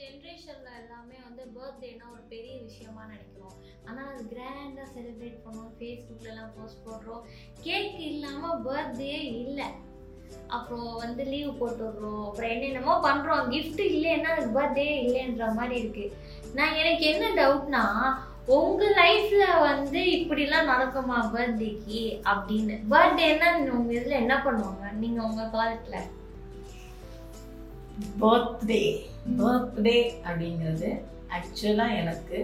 ஜென்ரேஷன்ல எல்லாமே வந்து பர்த்டேனா ஒரு பெரிய விஷயமா நினைக்கிறோம். ஆனால் அது கிராண்டாக செலிப்ரேட் பண்ணுவோம். ஃபேஸ்புக்லலாம் போஸ்ட் போடுறோம். கேக் இல்லாமல் பர்த்டே இல்லை. அப்புறம் வந்து லீவ் போட்டுடுறோம். அப்புறம் என்னென்னமோ பண்ணுறோம் கிஃப்ட் இல்லைன்னா அதுக்கு பர்த்டே இல்லைன்ற மாதிரி இருக்கு. நான் எனக்கு என்ன டவுட்னா உங்க லைஃப்ல வந்து இப்படிலாம் நடக்குமா பர்த்டேக்கு அப்படின்னு. பர்த்டேன்னா உங்க இதுல என்ன பண்ணுவாங்க? நீங்க உங்க காலத்துல பர்த்டே பர்த்டே அப்படிங்கிறது ஆக்சுவலாக எனக்கு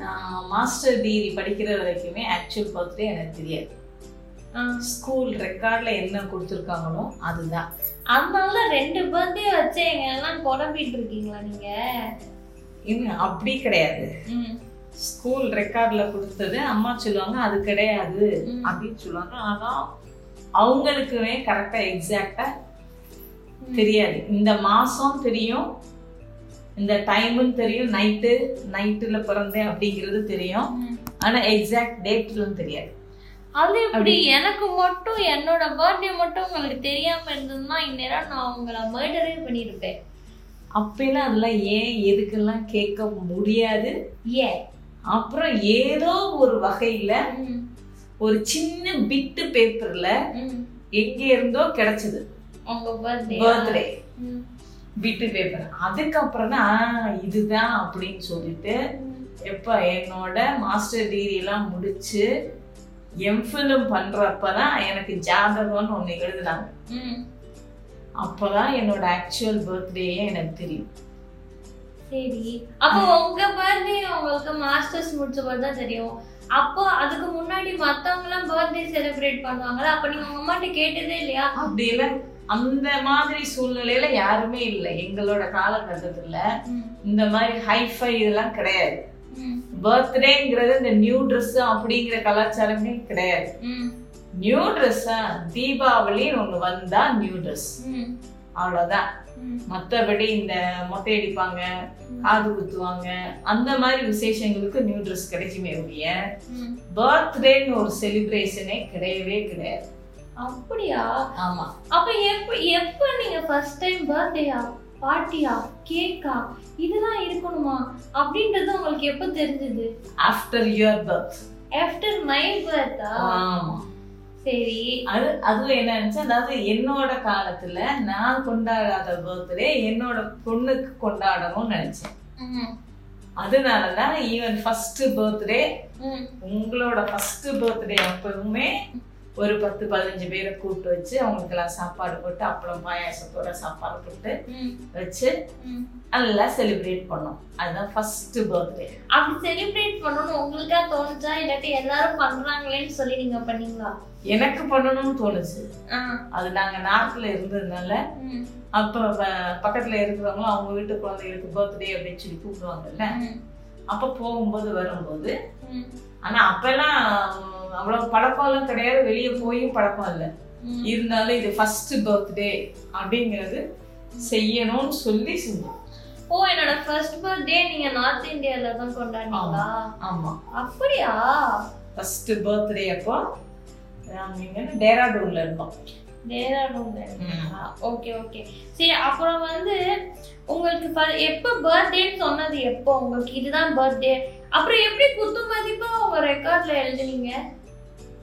நான் மாஸ்டர் டிகிரி படிக்கிற வரைக்குமே ஆக்சுவல் பர்த்டே எனக்கு தெரியாது. ஸ்கூல் ரெக்கார்டில் என்ன கொடுத்துருக்காங்களோ அதுதான். அதனால ரெண்டு பர்த்டே வச்சு எங்க எல்லாம் குழம்பிட்டு இருக்கீங்களா நீங்க? இன்னும் அப்படி கிடையாது. ஸ்கூல் ரெக்கார்டில் கொடுத்தது அம்மா சொல்லுவாங்க அது கிடையாது அப்படின்னு சொல்லுவாங்க. ஆனால் அவங்களுக்குமே கரெக்டாக எக்ஸாக்டாக. தெரியாது. இந்த மாசம் தெரியும் இந்த டைமும் தெரியும் நைட்டு நைட்டுல பிறந்தேன் அப்படிங்கிறது தெரியும். ம். ஆனா எக்ஸாக்ட் டேட்லும் தெரியாது. அது எப்படி? எனக்கு மட்டும் என்னோட பர்த்டே மட்டும் உங்களுக்கு தெரியாம இருந்ததுன்னா இந்நேரம் நான் உங்களை மர்டரே பண்ணியிருப்பேன் அப்பெல்லாம் அதெல்லாம் ஏன் எதுக்கெல்லாம் கேட்க முடியாது? ஏன்? அப்புறம் ஏதோ ஒரு வகையில ஒரு சின்ன பிட்டு பேப்பர்ல. எங்க இருந்தோ கிடைச்சது. பர்த்டே பிட்டு பேப்பர் அதுக்கப்புறம் தான் இதுதான் அப்படின்னு சொல்லிட்டு எப்ப என்னோட மாஸ்டர் டிகிரி எல்லாம் முடிச்சு எம்ஃபிலும் பண்றப்பதான் எனக்கு ஜாதகம்னு ஒண்ணு எழுதுனாங்க. அப்பதான் என்னோட ஆக்சுவல் பர்த்டேயே எனக்கு தெரியும். சரி. அப்போ உங்க பர்த்டே உங்களுக்கு மாஸ்டர்ஸ் முடிச்ச போது தான் தெரியும். அப்போ அதுக்கு முன்னாடி மத்தவங்க எல்லாம் பர்த்டே செலிப்ரேட் பண்ணுவாங்கல்ல அப்ப நீங்க உங்க அம்மாட்ட கேட்டதே இல்லையா? அப்படியெல்லாம் அந்த மாதிரி சூழ்நிலையில யாருமே இல்லை. எங்களோட காலகட்டத்துல இந்த மாதிரி ஹைஃபை இதெல்லாம் கிடையாது. பர்த்டேங்கிறது இந்த நியூ Dress அப்படிங்கிற கலாச்சாரமே கிடையாது. நியூ ட்ரெஸ்ஸா தீபாவளின்னு ஒண்ணு வந்தா நியூ Dress. ம், அவ்வளவுதான். ம், மத்தபடி இந்த மொட்டை அடிப்பாங்க காது குத்துவாங்க அந்த மாதிரி விசேஷங்களுக்கு நியூ Dress கிடைக்குமே ஒழிய. பர்த்டேன்னு ஒரு செலிப்ரேஷனே கிடையவே கிடையாது. அப்படியா? ஆமா. அப்ப எப்ப எப்ப நீங்க ஃபர்ஸ்ட் டைம் பர்த்டேயா பார்ட்டியா கேக்கா இதெல்லாம் இருக்கணுமா? அப்படின்றது உங்களுக்கு எப்ப தெரிஞ்சது? After your birth after my பர்த்தா ஆமா. சரி அது அதுவும் என்ன இருந்துச்சு அதாவது என்னோட காலத்துல நான் கொண்டாடாத பர்த்டே என்னோட பொண்ணுக்கு கொண்டாடணும்னு நினைச்சேன். அதனாலதான் ஈவன் ஃபர்ஸ்ட் பர்த்டே உங்களோட ஃபர்ஸ்ட் பர்த்டே அப்பவுமே ஒரு பத்து பதினஞ்சு பேரை கூப்பிட்டு வச்சு அவங்களுக்கெல்லாம் சாப்பாடு போட்டு அப்பளம் பாயாசத்தோட சாப்பாடு போட்டு வச்சு. நல்லா செலிப்ரேட் பண்ணோம். அதுதான் ஃபர்ஸ்ட் பர்த்டே அப்படி செலிப்ரேட் பண்ணணும்னு உங்களுக்கா தோணுச்சா? இல்லாட்டி எல்லாரும் பண்றாங்களேன்னு சொல்லி நீங்க பண்ணீங்களா? எனக்கு பண்ணணும்னு தோணுச்சு. அது நாங்க நாட்டுல இருந்ததுனால அப்ப பக்கத்துல இருக்கிறவங்களும் அவங்க வீட்டு குழந்தைகளுக்கு பர்த்டே அப்படின்னு சொல்லி கூப்பிடுவாங்கல்ல? அப்ப போகும்போது வரும்போது ஆனா அப்பெல்லாம் அவ்வளவு பழக்கம் எல்லாம் கிடையாது. வெளியே போயும் பழக்கம் இல்லை. இருந்தாலும் இது ஃபர்ஸ்ட் பர்த்டே அப்படிங்கிறது செய்யணும்னு சொல்லி செஞ்சோம். ஓ என்னோட ஃபர்ஸ்ட் பர்த்டே நீங்க நார்த் இந்தியால தான் கொண்டாடினீங்களா? ஆமா அப்படியா? ஃபர்ஸ்ட் பர்த்டே அப்போ நாங்க டேராடூன்ல இருந்தோம். டேராடூன்ல ஓகே ஓகே சரி அப்புறம் வந்து உங்களுக்கு எப்போ பர்த்டேன்னு சொன்னது எப்போ? உங்களுக்கு இதுதான் பர்த்டே அப்புறம் எப்படி குத்து மதிப்பா உங்க ரெக்கார்ட்ல எழுதுனீங்க?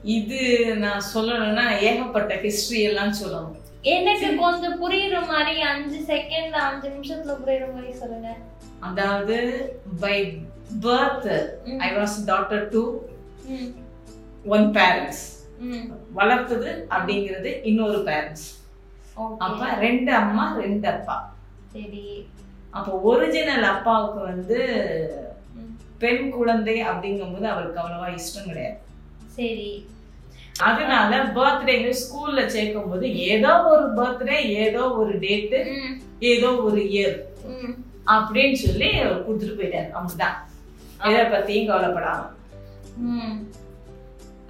இது நான் சொல்லணும்னா ஏகப்பட்ட ஹிஸ்டரி எல்லாம் சொல்லணும். எனக்கு கொஞ்சம் புரியுற மாதிரி அஞ்சு செகண்ட்ல அஞ்சு நிமிஷத்துல புரியுற மாதிரி சொல்லுங்க. அதாவது by birth I was daughter to one parents. வளர்த்தது அப்படிங்கிறது இன்னொரு பேரண்ட்ஸ். அப்ப ரெண்டு அம்மா ரெண்டு அப்பா. சரி. அப்போ ஒரிஜினல் அப்பாவுக்கு வந்து பெண் குழந்தை அப்படிங்கும்போது அவருக்கு அவ்வளவா இஷ்டம் கிடையாது. சரி. அதனால பர்த்டே ஸ்கூல்ல சேர்க்கும் போது ஏதோ ஒரு பர்த்டே ஏதோ ஒரு டேட்டு ஏதோ ஒரு இயர். அப்படின்னு சொல்லி கொடுத்துட்டு போயிட்டாரு. அப்படிதான். எதை பத்தியும் கவலைப்படாம.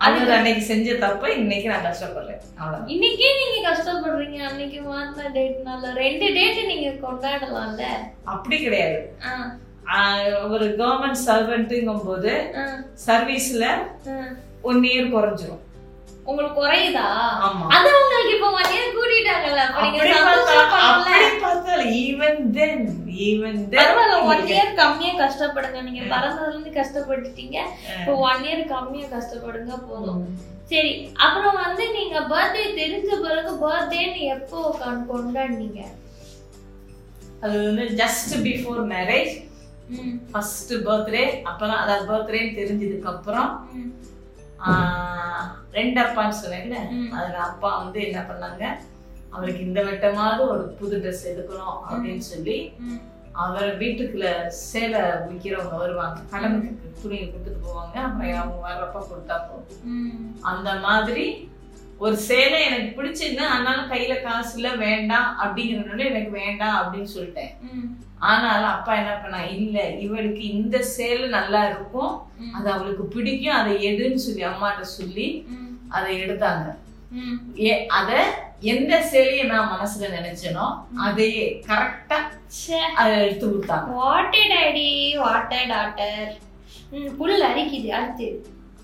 அது அன்னைக்கு செஞ்ச தப்ப இன்னைக்கு நான் கஷ்டப்படுறேன். அவ்வளவுதான். இன்னைக்கே நீங்க கஷ்டப்படுறீங்க. அன்னைக்கு மாத்தின டேட்னால ரெண்டு டேட் நீங்க கொண்டாடலாம்ல? அப்படி கிடையாது. ஒரு கவர்மெண்ட் சர்வெண்ட்டுங்கும் போது சர்வீஸ்ல. ஒன் இயர் குறைஞ்சிரும். உங்களுக்கு குறையுதா? அது உங்களுக்கு இப்ப ஒன் இயர் கூட்டிட்டாங்கல்ல ஈவன் தென் ஈவன் பரவாயில்ல ஒன் தென் இயர் கம்மியா கஷ்டப்படுங்க. நீங்க பிறந்ததுல இருந்து கஷ்டப்பட்டுட்டீங்க. இப்போ ஒன் இயர் கம்மியா கஷ்டப்படுங்க போதும். சரி அப்புறம் வந்து நீங்க பர்த்டே தெரிஞ்ச பிறகு பர்த்டேன்னு எப்போ கொண்- கொண்டாடினீங்க? அது வந்து just before marriage first birthday அப்பதான் அதாவது பர்த்டேன்னு தெரிஞ்சதுக்கு அப்புறம் ரெண்டு அப்பான்னு சொன்னேன்ல. அதுல அப்பா வந்து என்ன பண்ணாங்க? அவருக்கு இந்த வட்டமாவது ஒரு புது ட்ரெஸ் எடுக்கணும் அப்படின்னு சொல்லி அவர் வீட்டுக்குள்ள சேலை விற்கிறவங்க வருவாங்க. கடனுக்கு துணியை கொடுத்துட்டு போவாங்க. அப்புறம் அவங்க வர்றப்ப கொடுத்தா போதும். அந்த மாதிரி ஒரு சேலை எனக்கு பிடிச்சிருந்து ஆனாலும் கையில காசு இல்ல வேண்டாம் அப்படிங்கிறதுனால எனக்கு வேண்டாம் அப்படின்னு சொல்லிட்டேன். ஆனாலும் அப்பா என்ன பண்ணா இல்ல இவளுக்கு இந்த சேலை நல்லா இருக்கும். அது அவளுக்கு பிடிக்கும். அதை எடுன்னு சொல்லி அம்மாட்ட சொல்லி அதை எடுத்தாங்க. அத எந்த சேலையை நான் மனசுல நினைச்சேனோ அதையே கரெக்டா அதை எடுத்து கொடுத்தாங்க. What a daughter. ம், புல் அரிக்குது அடுத்து.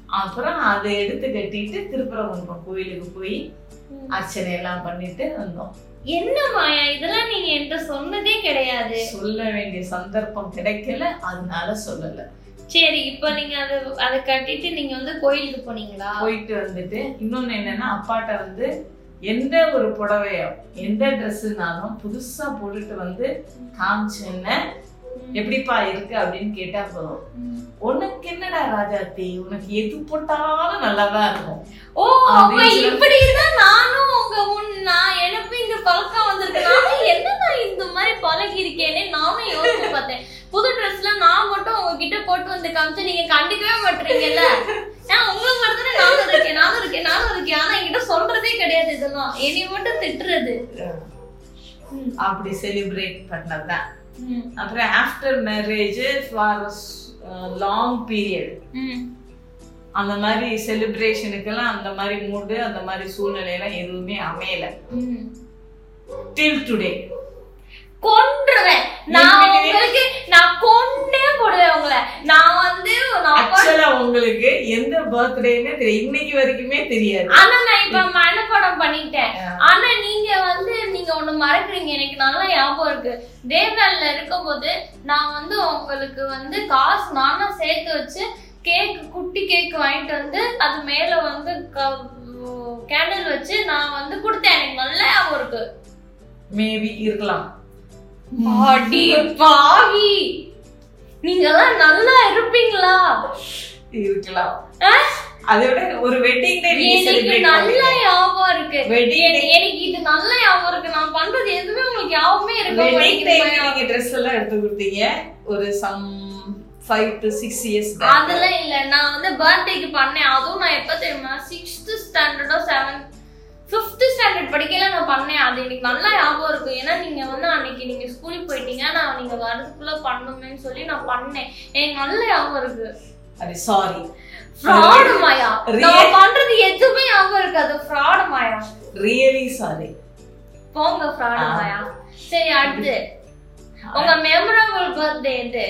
அப்புறம் அதை எடுத்து கட்டிட்டு திருப்பரங்குன்றம் கோயிலுக்கு போய். அர்ச்சனை எல்லாம் பண்ணிட்டு வந்தோம். என்ன மாயா? இதெல்லாம் நீங்க என்கிட்ட சொன்னதே கிடையாது. சொல்ல வேண்டிய சந்தர்ப்பம் கிடைக்கல. அதனால சொல்லல. சரி இப்போ நீங்க அதை அதை கட்டிட்டு நீங்க வந்து கோயிலுக்கு போனீங்களா? போயிட்டு வந்துட்டு இன்னொன்னு என்னன்னா அப்பாட்ட வந்து எந்த ஒரு புடவையோ எந்த ட்ரெஸ்ஸுனாலும் புதுசா போட்டுட்டு வந்து காமிச்சேன்னு எப்படிப்பா இருக்கு அப்படின்னு கேட்டா போதும். உனக்கு என்னடா ராஜாத்தி உனக்கு எது போட்டாலும் நல்லாதான் இருக்கும். ஓ அப்ப இப்படிதான் நானும் உங்க முன் நான் எனக்கும் இந்த பழக்கம் வந்திருக்கு. நானும் என்னடா இந்த மாதிரி பழகி இருக்கேனே நானும் யோசிச்சு பார்த்தேன். புது ட்ரெஸ்ல நான் மட்டும் உங்ககிட்ட போட்டு வந்து காமிச்சு நீங்க கண்டுக்கவே மாட்டீங்கல்ல? நான் உங்களுக்கு மட்டும் நானும் இருக்கேன் நானும் இருக்கேன் நானும் இருக்கேன். ஆனா என்கிட்ட சொல்றதே கிடையாது இதெல்லாம். என்னைய மட்டும் திட்டுறது. அப்படி செலிப்ரேட் பண்ணதுதான் ம், அப்புறம் after marriage for long period. அந்த மாதிரி செலிப்ரேஷனுக்கெல்லாம் அந்த மாதிரி மூடு அந்த மாதிரி சூழ்நிலையெல்லாம் எதுவுமே அமையல. டில் டுடே கொன்றுவேன். நான்? உங்களுக்கு நான் கொண்டே போடுவேன் உங்களை. நான் வந்து ஆக்சுவலா உங்களுக்கு எந்த பர்த்டேன்னு தெரியும் இன்னைக்கு வரைக்குமே தெரியாது. ஆனா நான் இப்ப மனப்பாடம் பண்ணிட்டேன் ஆனா நீங்க வந்து நீங்க ஒண்ணு மறக்குறீங்க. எனக்கு நல்லா ஞாபகம் இருக்கு. தேவநாள்ல இருக்கும்போது நான் வந்து உங்களுக்கு வந்து காசு நானா சேர்த்து வச்சு கேக் குட்டி கேக் வாங்கிட்டு வந்து அது மேல வந்து கேண்டில் வச்சு நான் வந்து கொடுத்தேன். எனக்கு நல்ல ஞாபகம் இருக்கு. மேபி இருக்கலாம். அடி பாவி. நீங்கெல்லாம் நல்லா இருப்பீங்களா? இருக்கலாம்? அதை விட ஒரு வெட்டிங் டே எனக்கு நல்ல ஞாபகம் இருக்கு. எனக்கு இது நல்ல ஞாபகம் இருக்கு. நான் பண்றது எதுவுமே உங்களுக்கு ஞாபகமே இருக்க வெட்டிங் டே நீங்க ட்ரெஸ் எல்லாம் எடுத்து கொடுத்தீங்க. ஒரு some five to six years அதெல்லாம் இல்ல. நான் வந்து பர்த்டேக்கு பண்ணேன். அதுவும் நான் எப்ப தெரியுமா? சிக்ஸ்த் ஸ்டாண்டர்டோ செவன்த் ஃபிஃப்த் ஸ்டாண்டர்ட் படிக்கல நான் பண்ணேன். அது எனக்கு நல்லா ஞாபகம் இருக்கு ஏன்னா நீங்க வந்து அன்னைக்கு நீங்க ஸ்கூலுக்கு போயிட்டீங்க நான் நீங்க வரதுக்குள்ள பண்ணுமேன்னு சொல்லி நான் பண்ணேன். எனக்கு நல்ல ஞாபகம் இருக்கு. அது சாரி ஃப்ராடு மாயா. நான் பண்றது எதுவுமே ஞாபகம் இருக்காது. ஃப்ராடு மாயா. ரியலி சாரி போங்க ஃப்ராடு. மாயா. சரி அடுத்து. உங்க மெமரபிள் பர்த்டே இது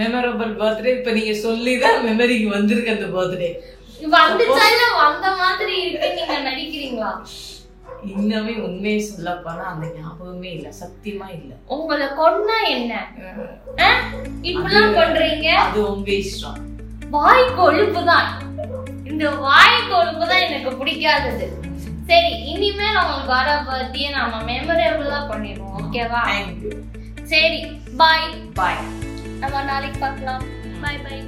மெமரபிள் பர்த்டே இப்ப நீங்க சொல்லி தான் மெமரிக்கு வந்திருக்கு அந்த பர்த்டே வந்த மாதிரி இருக்கு நீங்க நடிக்கிறீங்களா? இன்னமே உண்மையை சொல்ல போனா அந்த ஞாபகமே இல்ல சத்தியமா இல்ல. உங்களை கொன்னா என்ன? இப்படிலாம் பண்றீங்க? அது உங்க இஷ்டம். வாய் கொழுப்பு தான் இந்த வாய் கொழுப்பு தான் எனக்கு பிடிக்காதது. சரி இனிமேல் உங்களுக்கு வர பர்த்டே நாம மெமரபிளா பண்ணிடுவோம் ஓகேவா? சரி பாய் பாய் நம்ம நாளைக்கு பார்க்கலாம். பாய் பாய்